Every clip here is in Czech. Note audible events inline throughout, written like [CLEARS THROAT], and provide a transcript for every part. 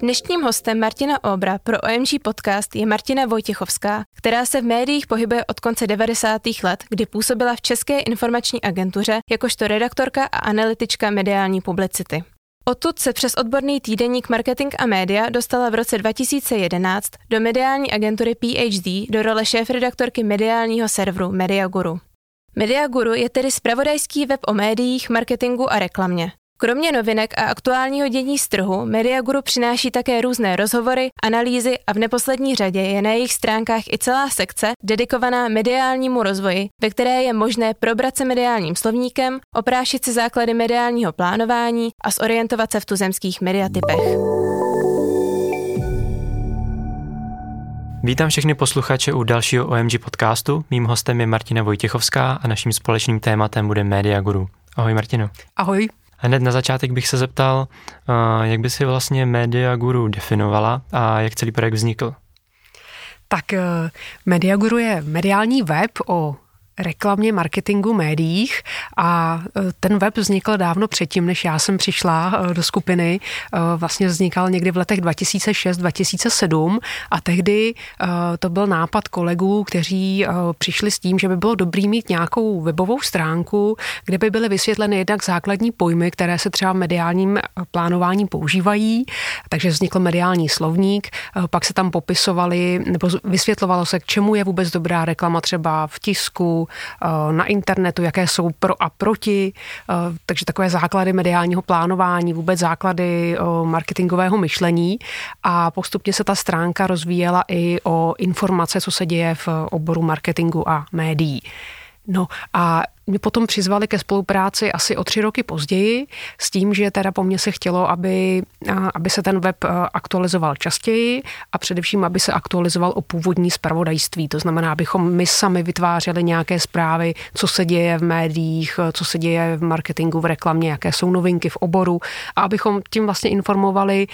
Dnešním hostem Martina Obra pro OMG podcast je Martina Vojtěchovská, která se v médiích pohybuje od konce 90. let, kdy působila v České informační agentuře jakožto redaktorka a analytička mediální publicity. Odtud se přes odborný týdeník Marketing a média dostala v roce 2011 do mediální agentury PhD do role šéf-redaktorky mediálního serveru Mediaguru. Mediaguru je tedy spravodajský web o médiích, marketingu a reklamě. Kromě novinek a aktuálního dění z trhu, Mediaguru přináší také různé rozhovory, analýzy a v neposlední řadě je na jejich stránkách i celá sekce dedikovaná mediálnímu rozvoji, ve které je možné probrat se mediálním slovníkem, oprášit si základy mediálního plánování a zorientovat se v tuzemských mediatypech. Vítám všechny posluchače u dalšího OMG podcastu. Mým hostem je Martina Vojtěchovská a naším společným tématem bude Media Guru. Ahoj Martino. Ahoj. Hned na začátek bych se zeptal, jak by si vlastně Media Guru definovala a jak celý projekt vznikl? Tak eh, Media Guru je mediální web o reklamě, marketingu, médiích a e, ten web vznikl dávno předtím, než já jsem přišla e, do skupiny. E, vlastně vznikal někdy v letech 2006-2007 a tehdy to byl nápad kolegů, kteří přišli s tím, že by bylo dobrý mít nějakou webovou stránku, kde by byly vysvětleny jednak základní pojmy, které se třeba v mediálním plánování používají, takže vznikl mediální slovník, pak se tam popisovali nebo vysvětlovalo se, k čemu je vůbec dobrá reklama třeba v tisku, na internetu, jaké jsou pro a proti, eh, takže takové základy mediálního plánování, vůbec základy eh, marketingového myšlení a postupně se ta stránka rozvíjela i o informace, co se děje v oboru marketingu a médií. No a mě potom přizvali ke spolupráci asi o tři roky později s tím, že teda po mně se chtělo, aby, aby se ten web aktualizoval častěji a především, aby se aktualizoval o původní zpravodajství. To znamená, abychom my sami vytvářeli nějaké zprávy, co se děje v médiích, co se děje v marketingu, v reklamě, jaké jsou novinky v oboru a abychom tím vlastně informovali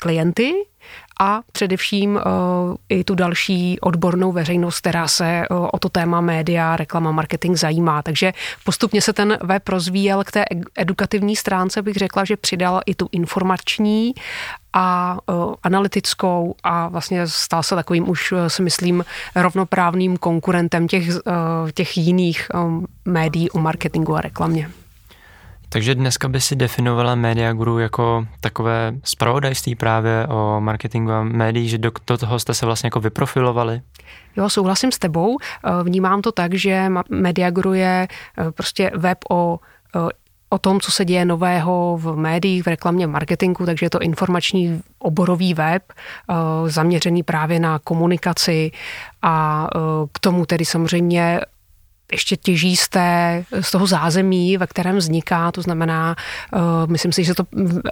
klienty, a především uh, i tu další odbornou veřejnost, která se uh, o to téma média, reklama, marketing zajímá. Takže postupně se ten web rozvíjel k té edukativní stránce, bych řekla, že přidal i tu informační a uh, analytickou a vlastně stal se takovým už, si myslím, rovnoprávným konkurentem těch, těch jiných médií o marketingu a reklamě. Takže dneska by si definovala Media Guru jako takové spravodajství právě o marketingu a médií, že do, toho jste se vlastně jako vyprofilovali? Jo, souhlasím s tebou. Eh, vnímám to tak, že Media Guru je eh, prostě web o eh, o tom, co se děje nového v médiích, v reklamě, marketingu, takže je to informační oborový web zaměřený právě na komunikaci a k tomu tedy samozřejmě ještě těží z, té, z toho zázemí, ve kterém vzniká, to znamená, uh, myslím si, že to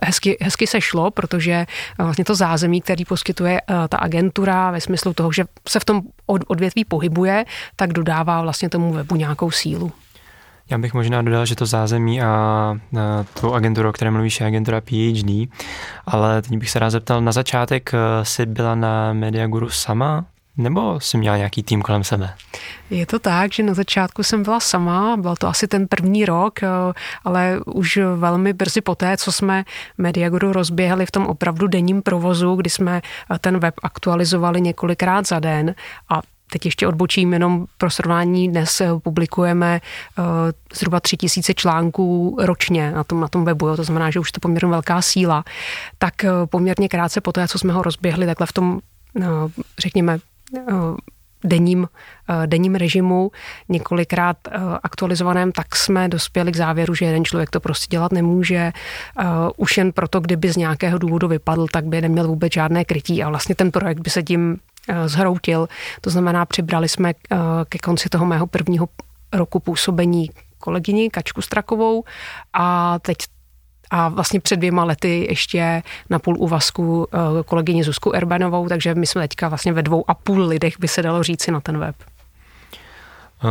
hezky, hezky sešlo, protože uh, vlastně to zázemí, který poskytuje uh, ta agentura ve smyslu toho, že se v tom od, odvětví pohybuje, tak dodává vlastně tomu webu nějakou sílu. Já bych možná dodal, že to zázemí a, a tu agenturu, o které mluvíš, je agentura PhD, ale teď bych se rád zeptal, na začátek jsi byla na Mediaguru sama, nebo jsi měla nějaký tým kolem sebe? Je to tak, že na začátku jsem byla sama, byl to asi ten první rok, eh, ale už velmi brzy poté, co jsme Mediaguru rozběhli v tom opravdu denním provozu, kdy jsme eh, ten web aktualizovali několikrát za den a Teď ještě odbočím jenom pro srovnání. Dnes eh, publikujeme zhruba tři tisíce článků ročně na tom, na tom webu, jo. to znamená, že už to poměrně velká síla. Tak poměrně krátce po té, co jsme ho rozběhli, takhle v tom, no, řekněme, denním, eh, denním režimu, několikrát eh, aktualizovaném, tak jsme dospěli k závěru, že jeden člověk to prostě dělat nemůže. Už jen proto, kdyby z nějakého důvodu vypadl, tak by neměl vůbec žádné krytí a vlastně ten projekt by se tím zhroutil. To znamená, přibrali jsme ke konci toho mého prvního roku působení kolegyni Kačku Strakovou a teď a vlastně před dvěma lety ještě na půl úvazku eh, kolegyni Zuzku Erbanovou, takže my jsme teďka vlastně ve dvou a půl lidech, by se dalo říci na ten web. Uh,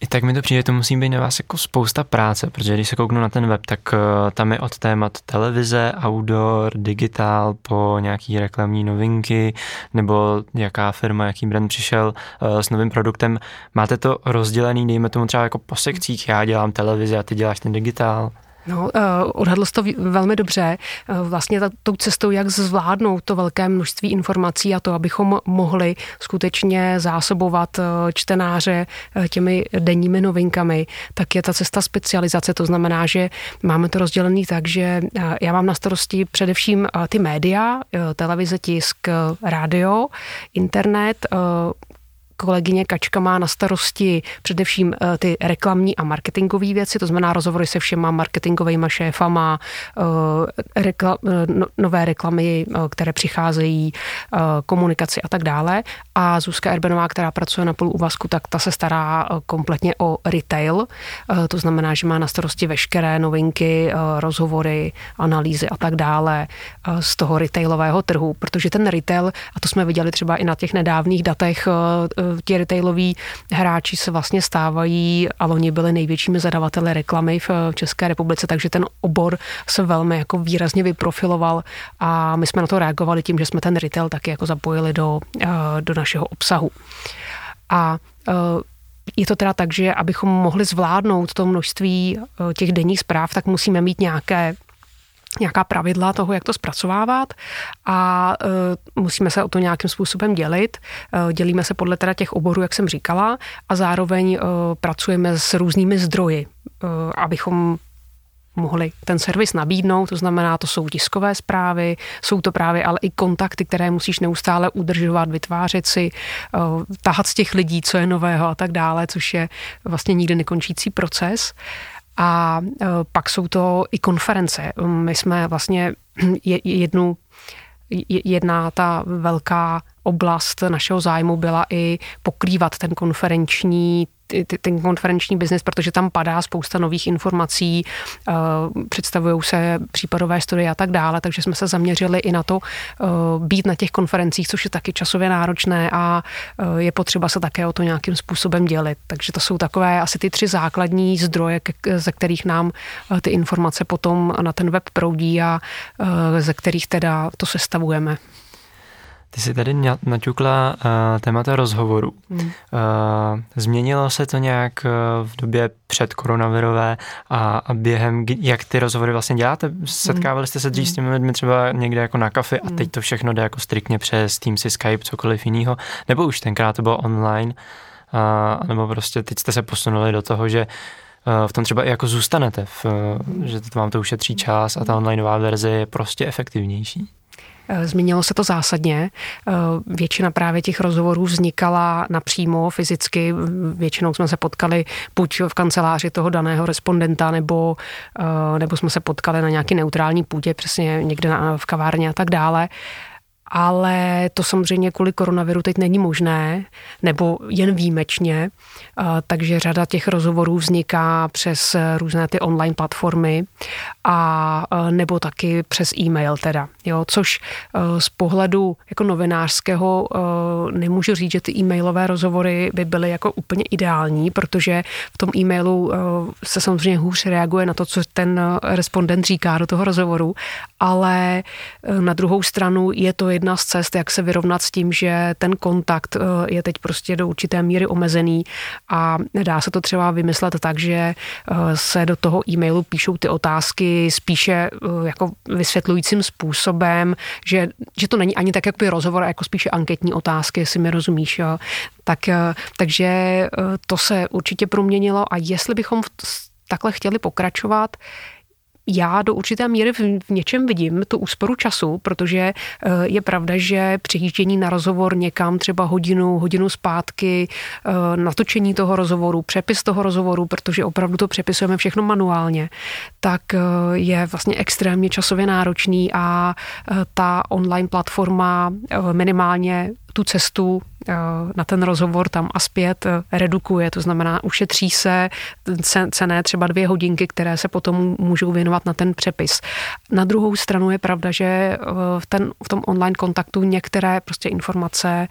I tak mi to přijde, to musí být na vás jako spousta práce, protože když se kouknu na ten web, tak uh, tam je od témat televize, outdoor, digital, po nějaký reklamní novinky, nebo jaká firma, jaký brand přišel uh, s novým produktem. Máte to rozdělený, dejme tomu třeba jako po sekcích, já dělám televizi a ty děláš ten digitál? No, uh, odhadl to velmi dobře. Uh, vlastně tou cestou, jak zvládnout to velké množství informací a to, abychom mohli skutečně zásobovat uh, čtenáře těmi denními novinkami, tak je ta cesta specializace. To znamená, že máme to rozdělený tak, že já mám na starosti především ty média, televize, tisk, rádio, internet, kolegyně Kačka má na starosti především eh, ty reklamní a marketingové věci, to znamená rozhovory se všema marketingovými šéfama, eh, rekla, eh, no, nové reklamy, které přicházejí, komunikaci a tak dále. A Zuzka Erbenová, která pracuje na úvazku, tak ta se stará kompletně o retail, to znamená, že má na starosti veškeré novinky, rozhovory, analýzy a tak dále z toho retailového trhu, protože ten retail, a to jsme viděli třeba i na těch nedávných datech ti retailoví hráči se vlastně stávají, a oni byli největšími zadavateli reklamy v České republice, takže ten obor se velmi jako výrazně vyprofiloval a my jsme na to reagovali tím, že jsme ten retail taky jako zapojili do, eh, do našeho obsahu. A eh, je to teda tak, že abychom mohli zvládnout to množství eh, těch denních zpráv, tak musíme mít nějaké nějaká pravidla toho, jak to zpracovávat a uh, musíme se o to nějakým způsobem dělit. Uh, dělíme se podle teda těch oborů, jak jsem říkala, a zároveň uh, pracujeme s různými zdroji, uh, abychom mohli ten servis nabídnout, to znamená, to jsou tiskové zprávy, jsou to právě ale i kontakty, které musíš neustále udržovat, vytvářet si, uh, tahat z těch lidí, co je nového a tak dále, což je vlastně nikdy nekončící proces. A e, pak jsou to i konference. My jsme vlastně [CLEARS THROAT] jednu, jedna ta velká oblast našeho zájmu byla i pokrývat ten konferenční ten konferenční biznis, protože tam padá spousta nových informací, eh, představují se případové studie a tak dále, takže jsme se zaměřili i na to eh, být na těch konferencích, což je taky časově náročné a eh, je potřeba se také o to nějakým způsobem dělit. Takže to jsou takové asi ty tři základní zdroje, ze kterých nám ty informace potom na ten web proudí a ze kterých teda to sestavujeme. Ty jsi tady naťukla uh, témata rozhovoru. Hmm. Uh, změnilo se to nějak uh, v době před koronavirové a, a během, jak ty rozhovory vlastně děláte? Setkávali jste se dřív s těmi lidmi třeba někde jako na kafe a teď to všechno jde jako striktně přes Teamsy, Skype, cokoliv jiného? Nebo už tenkrát to bylo online? Uh, nebo prostě teď jste se posunuli do toho, že v tom třeba i jako zůstanete, v, že to vám to ušetří čas a ta onlineová verze je prostě efektivnější. Eh, změnilo se to zásadně. Eh, většina právě těch rozhovorů vznikala napřímo fyzicky. Většinou jsme se potkali buď v kanceláři toho daného respondenta, nebo, eh, nebo jsme se potkali na nějaký neutrální půdě, přesně někde v kavárně a tak dále ale to samozřejmě kvůli koronaviru teď není možné, nebo jen výjimečně, takže řada těch rozhovorů vzniká přes různé ty online platformy a nebo taky přes e-mail teda, jo, což z pohledu jako novinářského nemůžu říct, že ty e-mailové rozhovory by byly jako úplně ideální, protože v tom e-mailu se samozřejmě hůř reaguje na to, co ten respondent říká do toho rozhovoru, ale na druhou stranu je to jedna z cest, jak se vyrovnat s tím, že ten kontakt eh, je teď prostě do určité míry omezený a dá se to třeba vymyslet tak, že eh, se do toho e-mailu píšou ty otázky spíše eh, jako vysvětlujícím způsobem, že, že to není ani tak jako rozhovor, jako spíše anketní otázky, jestli mi rozumíš. Jo. Tak, takže to se určitě proměnilo a jestli bychom takhle chtěli pokračovat, já do určité míry v, něčem vidím tu úsporu času, protože eh, je pravda, že přijíždění na rozhovor někam třeba hodinu, hodinu zpátky, eh, natočení toho rozhovoru, přepis toho rozhovoru, protože opravdu to přepisujeme všechno manuálně, tak eh, je vlastně extrémně časově náročný a ta online platforma minimálně tu cestu na ten rozhovor tam a zpět eh, redukuje, to znamená ušetří se cené třeba dvě hodinky, které se potom můžou věnovat na ten přepis. Na druhou stranu je pravda, že eh, v, ten, v tom online kontaktu některé prostě informace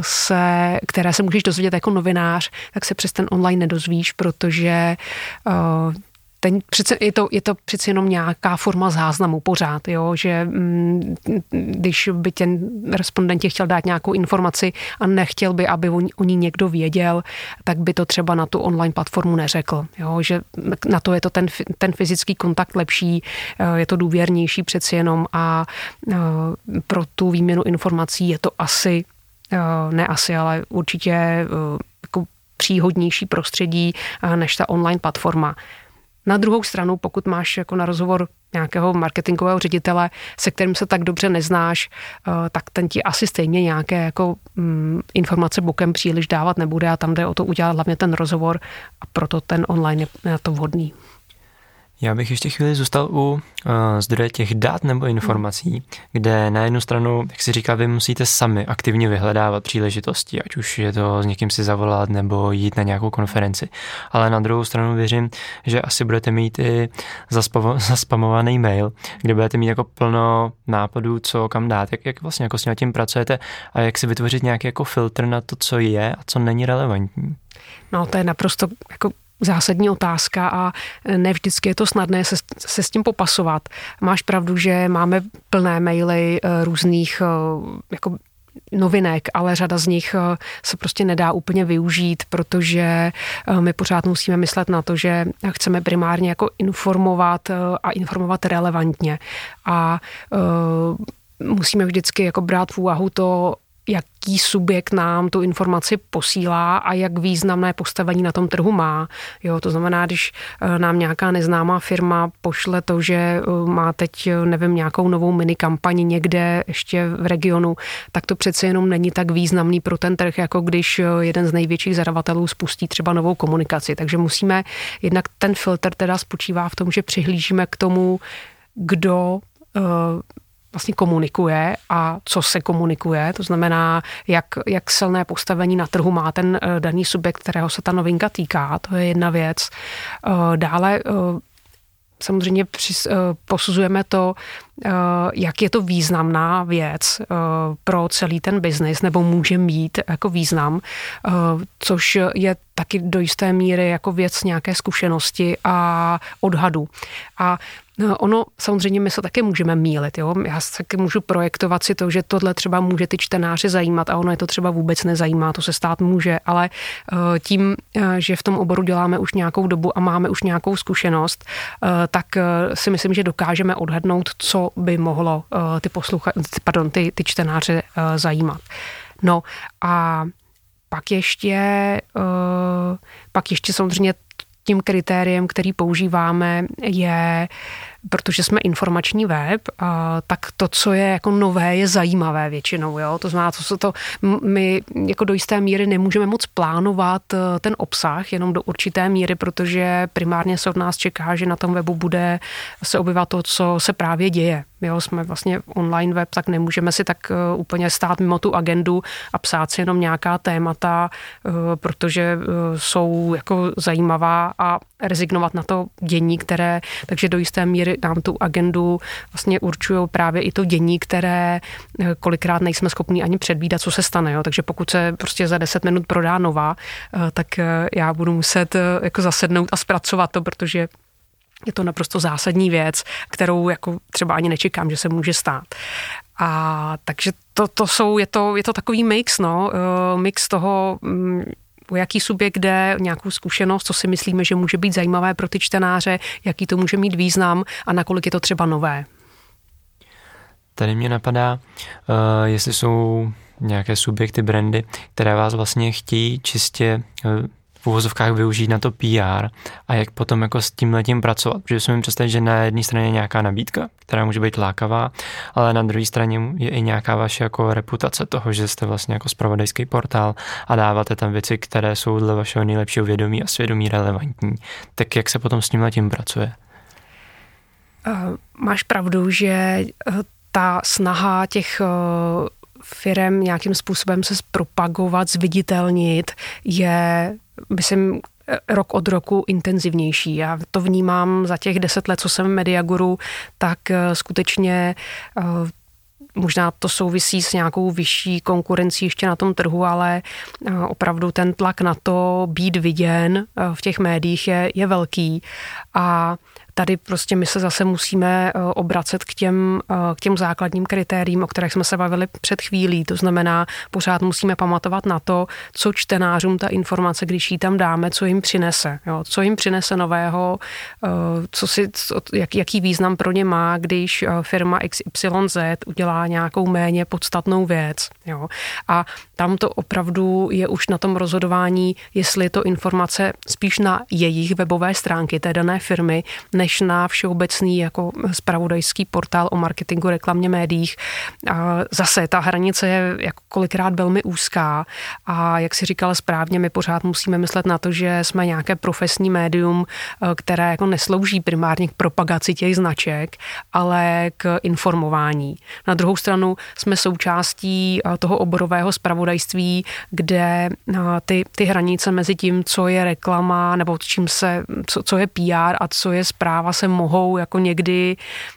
se, které se můžeš dozvědět jako novinář, tak se přes ten online nedozvíš, protože ten, přece, je, to, je to přece jenom nějaká forma záznamu pořád, jo, že mm, když by ten respondent chtěl dát nějakou informaci a nechtěl by, aby o, o ní někdo věděl, tak by to třeba na tu online platformu neřekl, jo, že na to je to ten, ten fyzický kontakt lepší, eh, je to důvěrnější přeci jenom a eh, pro tu výměnu informací je to asi, eh, ne asi, ale určitě jako příhodnější prostředí než ta online platforma. Na druhou stranu, pokud máš jako na rozhovor nějakého marketingového ředitele, se kterým se tak dobře neznáš, tak ten ti asi stejně nějaké jako mm, informace bokem příliš dávat nebude a tam jde o to udělat hlavně ten rozhovor a proto ten online je na to vhodný. Já bych ještě chvíli zůstal u uh, zdroje těch dat nebo informací, hmm. kde na jednu stranu, jak si říká, vy musíte sami aktivně vyhledávat příležitosti, ať už je to s někým si zavolat nebo jít na nějakou konferenci. Ale na druhou stranu věřím, že asi budete mít i [LAUGHS] zaspamovaný mail, kde budete mít jako plno nápadů, co kam dát, jak, jak vlastně jako s tím pracujete a jak si vytvořit nějaký jako filtr na to, co je a co není relevantní. No to je naprosto jako zásadní otázka a ne vždycky je to snadné se, se s tím popasovat. Máš pravdu, že máme plné maily eh, různých eh, jako novinek, ale řada z nich eh, se prostě nedá úplně využít, protože my pořád musíme myslet na to, že chceme primárně jako informovat a informovat relevantně. A musíme vždycky jako brát v úvahu to, jaký subjekt nám tu informaci posílá a jak významné postavení na tom trhu má. Jo, to znamená, když eh, nám nějaká neznámá firma pošle to, že eh, má teď, eh, nevím, nějakou novou mini kampaň někde ještě v regionu, tak to přece jenom není tak významný pro ten trh, jako když jeden z největších zadavatelů spustí třeba novou komunikaci. Takže musíme, jednak ten filtr teda spočívá v tom, že přihlížíme k tomu, kdo vlastně komunikuje a co se komunikuje, to znamená, jak, jak silné postavení na trhu má ten eh, daný subjekt, kterého se ta novinka týká, to je jedna věc. Eh, dále eh, samozřejmě posuzujeme to, jak je to významná věc pro celý ten biznis, nebo může mít jako význam, což je taky do jisté míry jako věc nějaké zkušenosti a odhadu. A No, ono samozřejmě my se také můžeme mílit. Jo? Já taky můžu projektovat si to, že tohle třeba může ty čtenáře zajímat a ono je to třeba vůbec nezajímá, to se stát může, ale eh, tím, eh, že v tom oboru děláme už nějakou dobu a máme už nějakou zkušenost, eh, tak si myslím, že dokážeme odhadnout, co by mohlo ty, poslucha, pardon, ty, ty čtenáře zajímat. No a pak ještě, pak ještě samozřejmě tím kritériem, který používáme, je, protože jsme informační web, tak to, co je jako nové, je zajímavé většinou. Jo? To znamená, to, co to, my jako do jisté míry nemůžeme moc plánovat e, ten obsah, jenom do určité míry, protože primárně se od nás čeká, že na tom webu bude se objevovat to, co se právě děje jo, jsme vlastně online web, tak nemůžeme si tak uh, úplně stát mimo tu agendu a psát si jenom nějaká témata, uh, protože jsou jako zajímavá a rezignovat na to dění, které, takže do jisté míry nám tu agendu vlastně určují právě i to dění, které kolikrát nejsme schopni ani předvídat, co se stane. Jo. Takže pokud se prostě za 10 minut prodá nová, tak já budu muset jako zasednout a zpracovat to, protože je to naprosto zásadní věc, kterou jako třeba ani nečekám, že se může stát. A takže to, to jsou, je to, je to takový mix, no, mix toho, um, o jaký subjekt jde, nějakou zkušenost, co si myslíme, že může být zajímavé pro ty čtenáře, jaký to může mít význam a nakolik je to třeba nové. Tady mě napadá, uh, jestli jsou nějaké subjekty, brandy, které vás vlastně chtějí čistě uh, v uvozovkách využít na to PR a jak potom jako s tím letím pracovat. Protože si mi představit, že na jedné straně je nějaká nabídka, která může být lákavá, ale na druhé straně je i nějaká vaše jako reputace toho, že jste vlastně jako spravodajský portál a dáváte tam věci, které jsou dle vašeho nejlepšího vědomí a svědomí relevantní. Tak jak se potom s tím letím pracuje? Uh, máš pravdu, že eh, ta snaha těch uh, firem nějakým způsobem se zpropagovat, zviditelnit, je myslím, rok od roku intenzivnější. Já to vnímám za těch deset let, co jsem Mediaguru, tak eh, skutečně eh, možná to souvisí s nějakou vyšší konkurencí ještě na tom trhu, ale opravdu ten tlak na to být viděn v těch médiích je, je velký a tady prostě my se zase musíme eh, obracet k těm, eh, k těm základním kritériím, o kterých jsme se bavili před chvílí. To znamená, pořád musíme pamatovat na to, co čtenářům ta informace, když ji tam dáme, co jim přinese. Jo? Co jim přinese nového, eh, co si, co, jak, jaký význam pro ně má, když firma XYZ udělá nějakou méně podstatnou věc. Jo? A tam to opravdu je už na tom rozhodování, jestli je to informace spíš na jejich webové stránky té dané firmy, než na všeobecný jako spravodajský portál o marketingu, reklamě, médiích. A zase ta hranice je jako kolikrát velmi úzká a jak si říkala správně, my pořád musíme myslet na to, že jsme nějaké profesní médium, eh, které jako neslouží primárně k propagaci těch značek, ale k informování. Na druhou stranu jsme součástí eh, toho oborového spravodajství, kde eh, ty, ty hranice mezi tím, co je reklama, nebo čím se, co, co je PR a co je zpráva, práva se mohou jako někdy,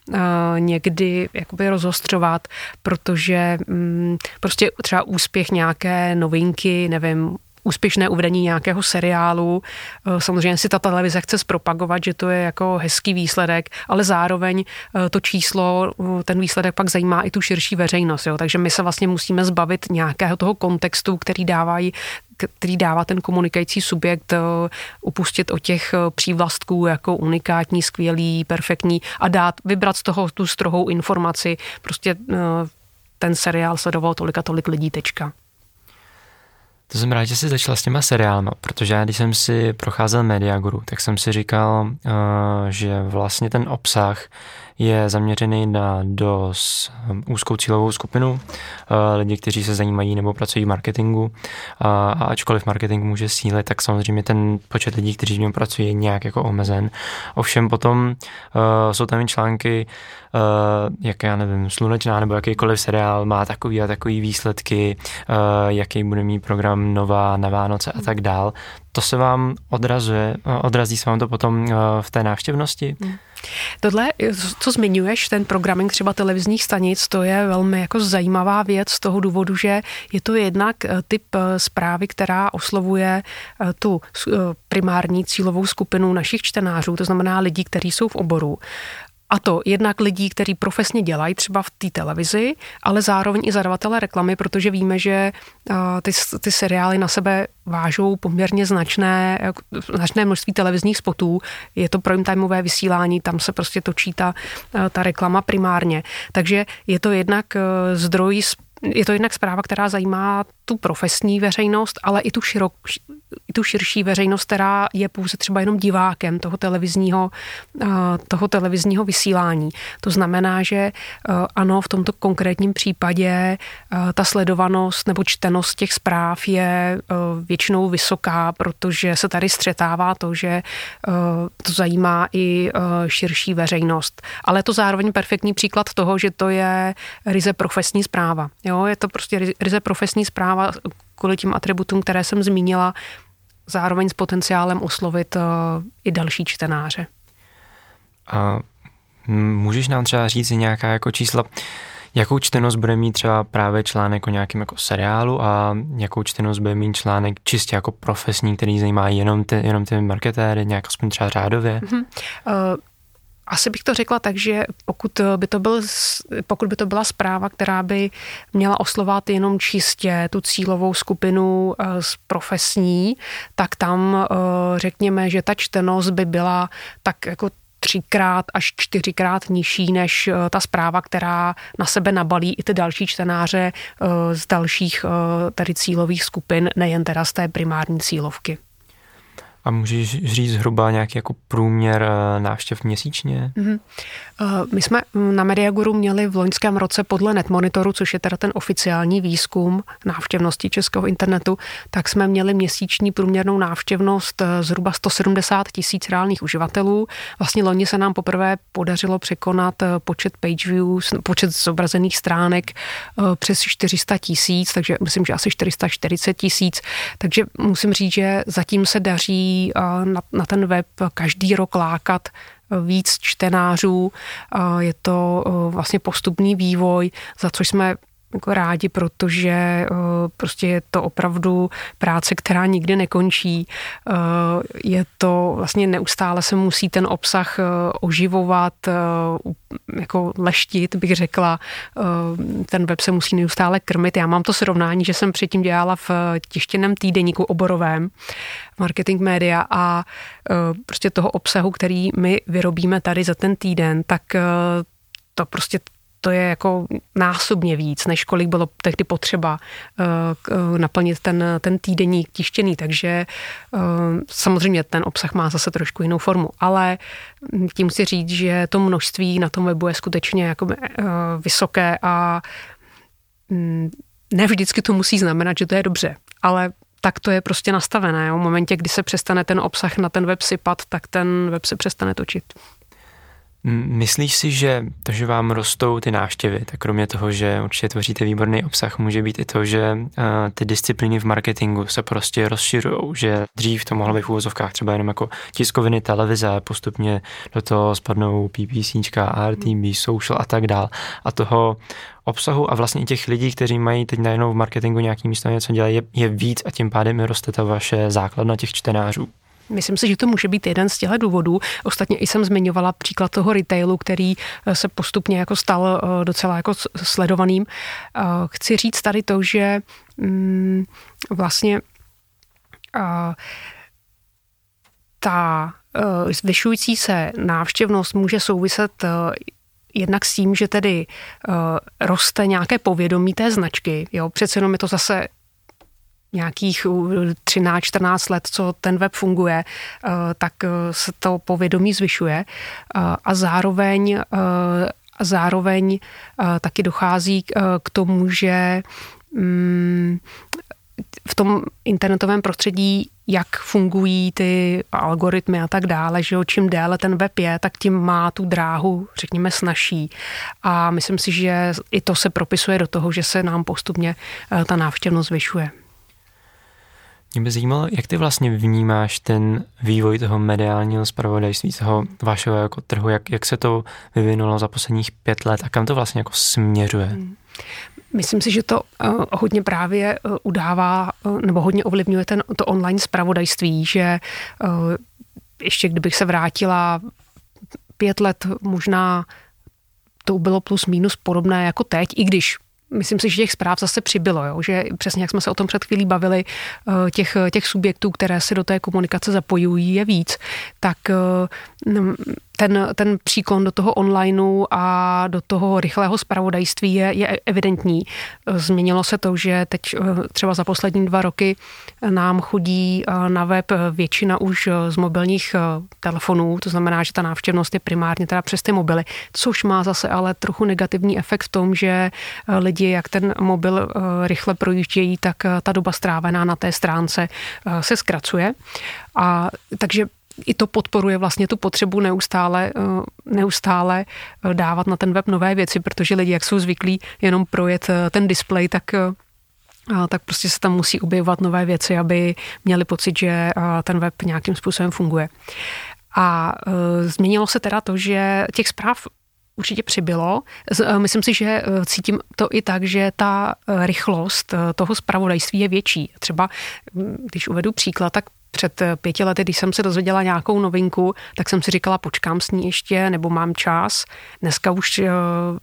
uh, někdy jakoby rozostřovat, protože um, prostě třeba úspěch nějaké novinky, nevím, úspěšné uvedení nějakého seriálu. Eh, samozřejmě si ta televize chce zpropagovat, že to je jako hezký výsledek, ale zároveň eh, to číslo, ten výsledek pak zajímá i tu širší veřejnost. Jo? Takže my se vlastně musíme zbavit nějakého toho kontextu, který dávají který dává ten komunikající subjekt, eh, upustit od těch eh, přívlastků jako unikátní, skvělý, perfektní a dát, vybrat z toho tu strohou informaci. Prostě eh, ten seriál sledoval tolik a tolik lidí, tečka. To jsem rád, že jsi začala s těma seriálma, protože já, když jsem si procházel Mediaguru, tak jsem si říkal, že vlastně ten obsah je zaměřený na dost um, úzkou cílovou skupinu, uh, lidi, kteří se zajímají nebo pracují v marketingu. A ačkoliv marketing může sílit, tak samozřejmě ten počet lidí, kteří v něm pracují, je nějak jako omezen. Ovšem potom uh, jsou tam i články, jak já nevím, Slunečná nebo jakýkoliv seriál má takový a takový výsledky, jaký bude mít program nová na Vánoce a tak dál. To se vám odrazuje, odrazí se vám to potom v té návštěvnosti? Hmm. Tohle, co zmiňuješ, ten programming třeba televizních stanic, to je velmi jako zajímavá věc z toho důvodu, že je to jednak eh, typ eh, zprávy, která oslovuje eh, tu primární cílovou skupinu našich čtenářů, to znamená lidí, kteří jsou v oboru. A to jednak lidí, kteří profesně dělají třeba v té televizi, ale zároveň i zadavatele reklamy, protože víme, že ty, ty seriály na sebe vážou poměrně značné, značné množství televizních spotů. Je to prime timeové vysílání, tam se prostě točí ta, ta reklama primárně. Takže je to jednak e, zdroj je to jednak zpráva, která zajímá tu profesní veřejnost, ale i tu, širok, i tu širší veřejnost, která je pouze třeba jenom divákem toho televizního, eh, toho televizního vysílání. To znamená, že eh, ano, v tomto konkrétním případě eh, ta sledovanost nebo čtenost těch zpráv je většinou vysoká, protože se tady střetává to, že to zajímá i širší veřejnost. Ale je to zároveň perfektní příklad toho, že to je ryze profesní zpráva. Jo, je to prostě ryze profesní zpráva kvůli těm atributům, které jsem zmínila, zároveň s potenciálem oslovit uh, i další čtenáře. A můžeš nám třeba říct nějaká jako čísla, jakou čtenost bude mít třeba právě článek o nějakém jako seriálu a jakou čtenost bude mít článek čistě jako profesní, který zajímá jenom ty, jenom ty marketéry, nějak aspoň třeba řádově? Mm-hmm. Uh, asi bych to řekla tak, že pokud by to, byl, pokud by to byla zpráva, která by měla oslovat jenom čistě tu cílovou skupinu z eh, profesní, tak tam eh, řekněme, že ta čtenost by byla tak jako třikrát až čtyřikrát nižší než eh, ta zpráva, která na sebe nabalí i ty další čtenáře z dalších tady cílových skupin, nejen teda z té primární cílovky. A můžeš říct zhruba nějaký jako průměr eh, návštěv měsíčně? Mm-hmm. My jsme na Mediaguru měli v loňském roce podle Netmonitoru, což je teda ten oficiální výzkum návštěvnosti českého internetu, tak jsme měli měsíční průměrnou návštěvnost eh, zhruba 170 tisíc reálných uživatelů. Vlastně loni se nám poprvé podařilo překonat počet page views, počet zobrazených stránek přes 400 tisíc, takže myslím, že asi 440 tisíc. Takže musím říct, že zatím se daří na, na ten web každý rok lákat víc čtenářů, je to vlastně postupný vývoj, za což jsme jako rádi, protože eh, prostě je to opravdu práce, která nikdy nekončí. Eh, je to vlastně neustále se musí ten obsah eh, oživovat, jako leštit, bych řekla. Ten web se musí neustále krmit. Já mám to srovnání, že jsem předtím dělala v tištěném týdeníku oborovém marketing média a prostě toho obsahu, který my vyrobíme tady za ten týden, tak to prostě to je jako násobně víc, než kolik bylo tehdy potřeba uh, naplnit ten, ten týdenní tištěný, takže uh, samozřejmě ten obsah má zase trošku jinou formu, ale tím si říct, že to množství na tom webu je skutečně jako, uh, vysoké a um, ne vždycky to musí znamenat, že to je dobře, ale tak to je prostě nastavené. V momentě, kdy se přestane ten obsah na ten web sypat, tak ten web se přestane točit. Myslíš si, že to, že vám rostou ty návštěvy, tak kromě toho, že určitě tvoříte výborný obsah, může být i to, že uh, ty disciplíny v marketingu se prostě rozširují, že dřív to mohlo být v úvozovkách třeba jenom jako tiskoviny, televize, postupně do toho spadnou PPCčka, RTB, social a tak dál. A toho obsahu a vlastně těch lidí, kteří mají teď najednou v marketingu nějaký místo něco dělat, je, je víc a tím pádem roste ta vaše základna těch čtenářů. Myslím si, že to může být jeden z těchto důvodů. Ostatně i jsem zmiňovala příklad toho retailu, který eh, se postupně jako stal eh, docela jako sledovaným. Eh, chci říct tady to, že mm, vlastně ta zvyšující se návštěvnost může souviset jednak s tím, že tedy roste nějaké povědomí té značky. Jo, přece jenom je to zase nějakých 13-14 let, co ten web funguje, eh, tak eh, se to povědomí zvyšuje eh, a zároveň a zároveň taky dochází k tomu, že mm, v tom internetovém prostředí, jak fungují ty algoritmy a tak dále, že jo, čím déle ten web je, tak tím má tu dráhu, řekněme, snažší. A myslím si, že i to se propisuje do toho, že se nám postupně ta návštěvnost zvyšuje. Mě by zajímalo, jak ty vlastně vnímáš ten vývoj toho mediálního zpravodajství, toho vašeho jako trhu, jak, jak se to vyvinulo za posledních pět let a kam to vlastně jako směřuje? Hmm. Myslím si, že to uh, hodně právě uh, udává, uh, nebo hodně ovlivňuje ten, to online zpravodajství, že ještě kdybych se vrátila pět let, možná to bylo plus minus podobné jako teď, i když Myslím si, že těch zpráv zase přibylo, jo? že přesně jak jsme se o tom před chvílí bavili, eh, těch, těch subjektů, které se do té komunikace zapojují, je víc, tak eh, ten, ten příklon do toho onlineu a do toho rychlého spravodajství je, je evidentní. Změnilo se to, že teď eh, třeba za poslední dva roky nám chodí na web většina už z mobilních telefonů, to znamená, že ta návštěvnost je primárně teda přes ty mobily, což má zase ale trochu negativní efekt v tom, že lidi jak ten mobil eh, rychle projíždějí, tak eh, ta doba strávená na té stránce eh, se zkracuje. A takže i to podporuje vlastně tu potřebu neustále, neustále dávat na ten web nové věci, protože lidi, jak jsou zvyklí jenom projet ten displej, tak tak prostě se tam musí objevovat nové věci, aby měli pocit, že ten web nějakým způsobem funguje. A změnilo se teda to, že těch zpráv určitě přibylo. Eh, myslím si, že eh, cítím to i tak, že ta eh, rychlost toho zpravodajství je větší. Třeba, hm, když uvedu příklad, tak před eh, pěti lety, když jsem se dozvěděla nějakou novinku, tak jsem si říkala, počkám s ní ještě, nebo mám čas. Dneska už uh,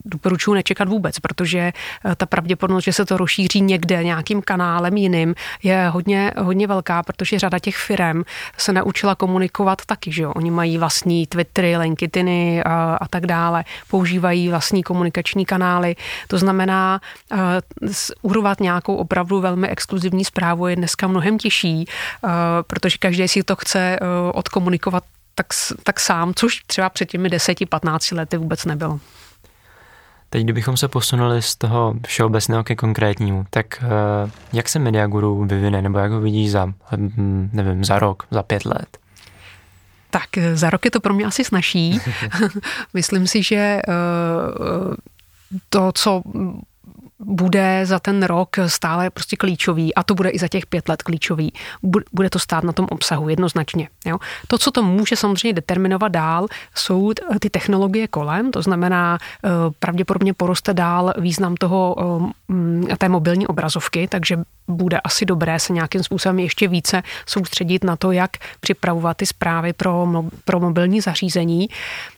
doporučuji nečekat vůbec, protože uh, ta pravděpodobnost, že se to rozšíří někde nějakým kanálem jiným, je hodně, hodně velká, protože řada těch firm se naučila komunikovat taky, že jo? Oni mají vlastní Twittery, LinkedIny uh, a tak dále, používají vlastní komunikační kanály. To znamená, urovat nějakou opravdu velmi exkluzivní zprávu je dneska mnohem těžší, protože každý si to chce eh, odkomunikovat tak, tak sám, což třeba před těmi 10-15 lety vůbec nebylo. Teď, kdybychom se posunuli z toho všeobecného ke konkrétnímu, tak eh, jak se Mediaguru vyvine, nebo jak ho vidíš za, hm, nevím, za rok, za pět let? Tak eh, za rok je to pro mě asi snažší. [LAUGHS] Myslím si, že to, co bude za ten rok stále prostě klíčový a to bude i za těch pět let klíčový. Bude to stát na tom obsahu jednoznačně. Jo. To, co to může samozřejmě determinovat dál, jsou ty technologie kolem, to znamená eh, pravděpodobně poroste dál význam toho eh, té mobilní obrazovky, takže bude asi dobré se nějakým způsobem ještě více soustředit na to, jak připravovat ty zprávy pro, pro mobilní zařízení.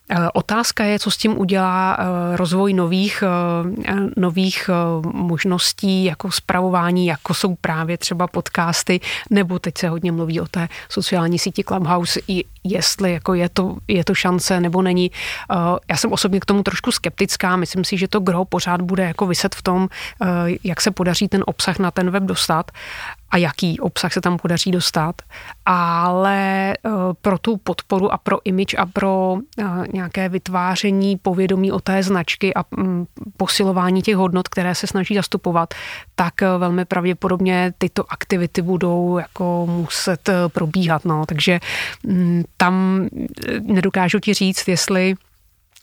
Eh, otázka je, co s tím udělá eh, rozvoj nových, eh, nových možností jako zpravování, jako jsou právě třeba podcasty, nebo teď se hodně mluví o té sociální síti Clubhouse, jestli jako je, to, je to šance nebo není. Já jsem osobně k tomu trošku skeptická, myslím si, že to gro pořád bude jako vyset v tom, jak se podaří ten obsah na ten web dostat a jaký obsah se tam podaří dostat, ale eh, pro tu podporu a pro image a pro eh, nějaké vytváření povědomí o té značky a mm, posilování těch hodnot, které se snaží zastupovat, tak eh, velmi pravděpodobně tyto aktivity budou jako muset probíhat. No. Takže mm, tam nedokážu ti říct, jestli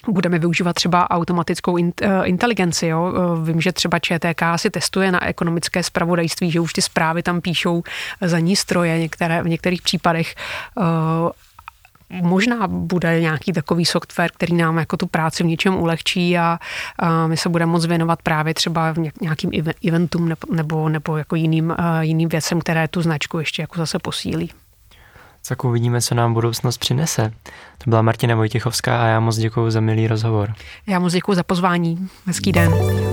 budeme využívat třeba automatickou eh, inteligenci. Jo? Eh, vím, že třeba ČTK si testuje na ekonomické spravodajství, že už ty zprávy tam píšou za ní stroje některé, v některých případech. Eh, možná bude nějaký takový software, který nám jako tu práci v něčem ulehčí a, a my se budeme moct věnovat právě třeba v nějakým eventům nebo, nebo jako jiným, jiným věcem, které tu značku ještě jako zase posílí tak uvidíme, co nám budoucnost přinese. To byla Martina Vojtěchovská a já moc děkuji za milý rozhovor. Já moc děkuji za pozvání. Hezký den.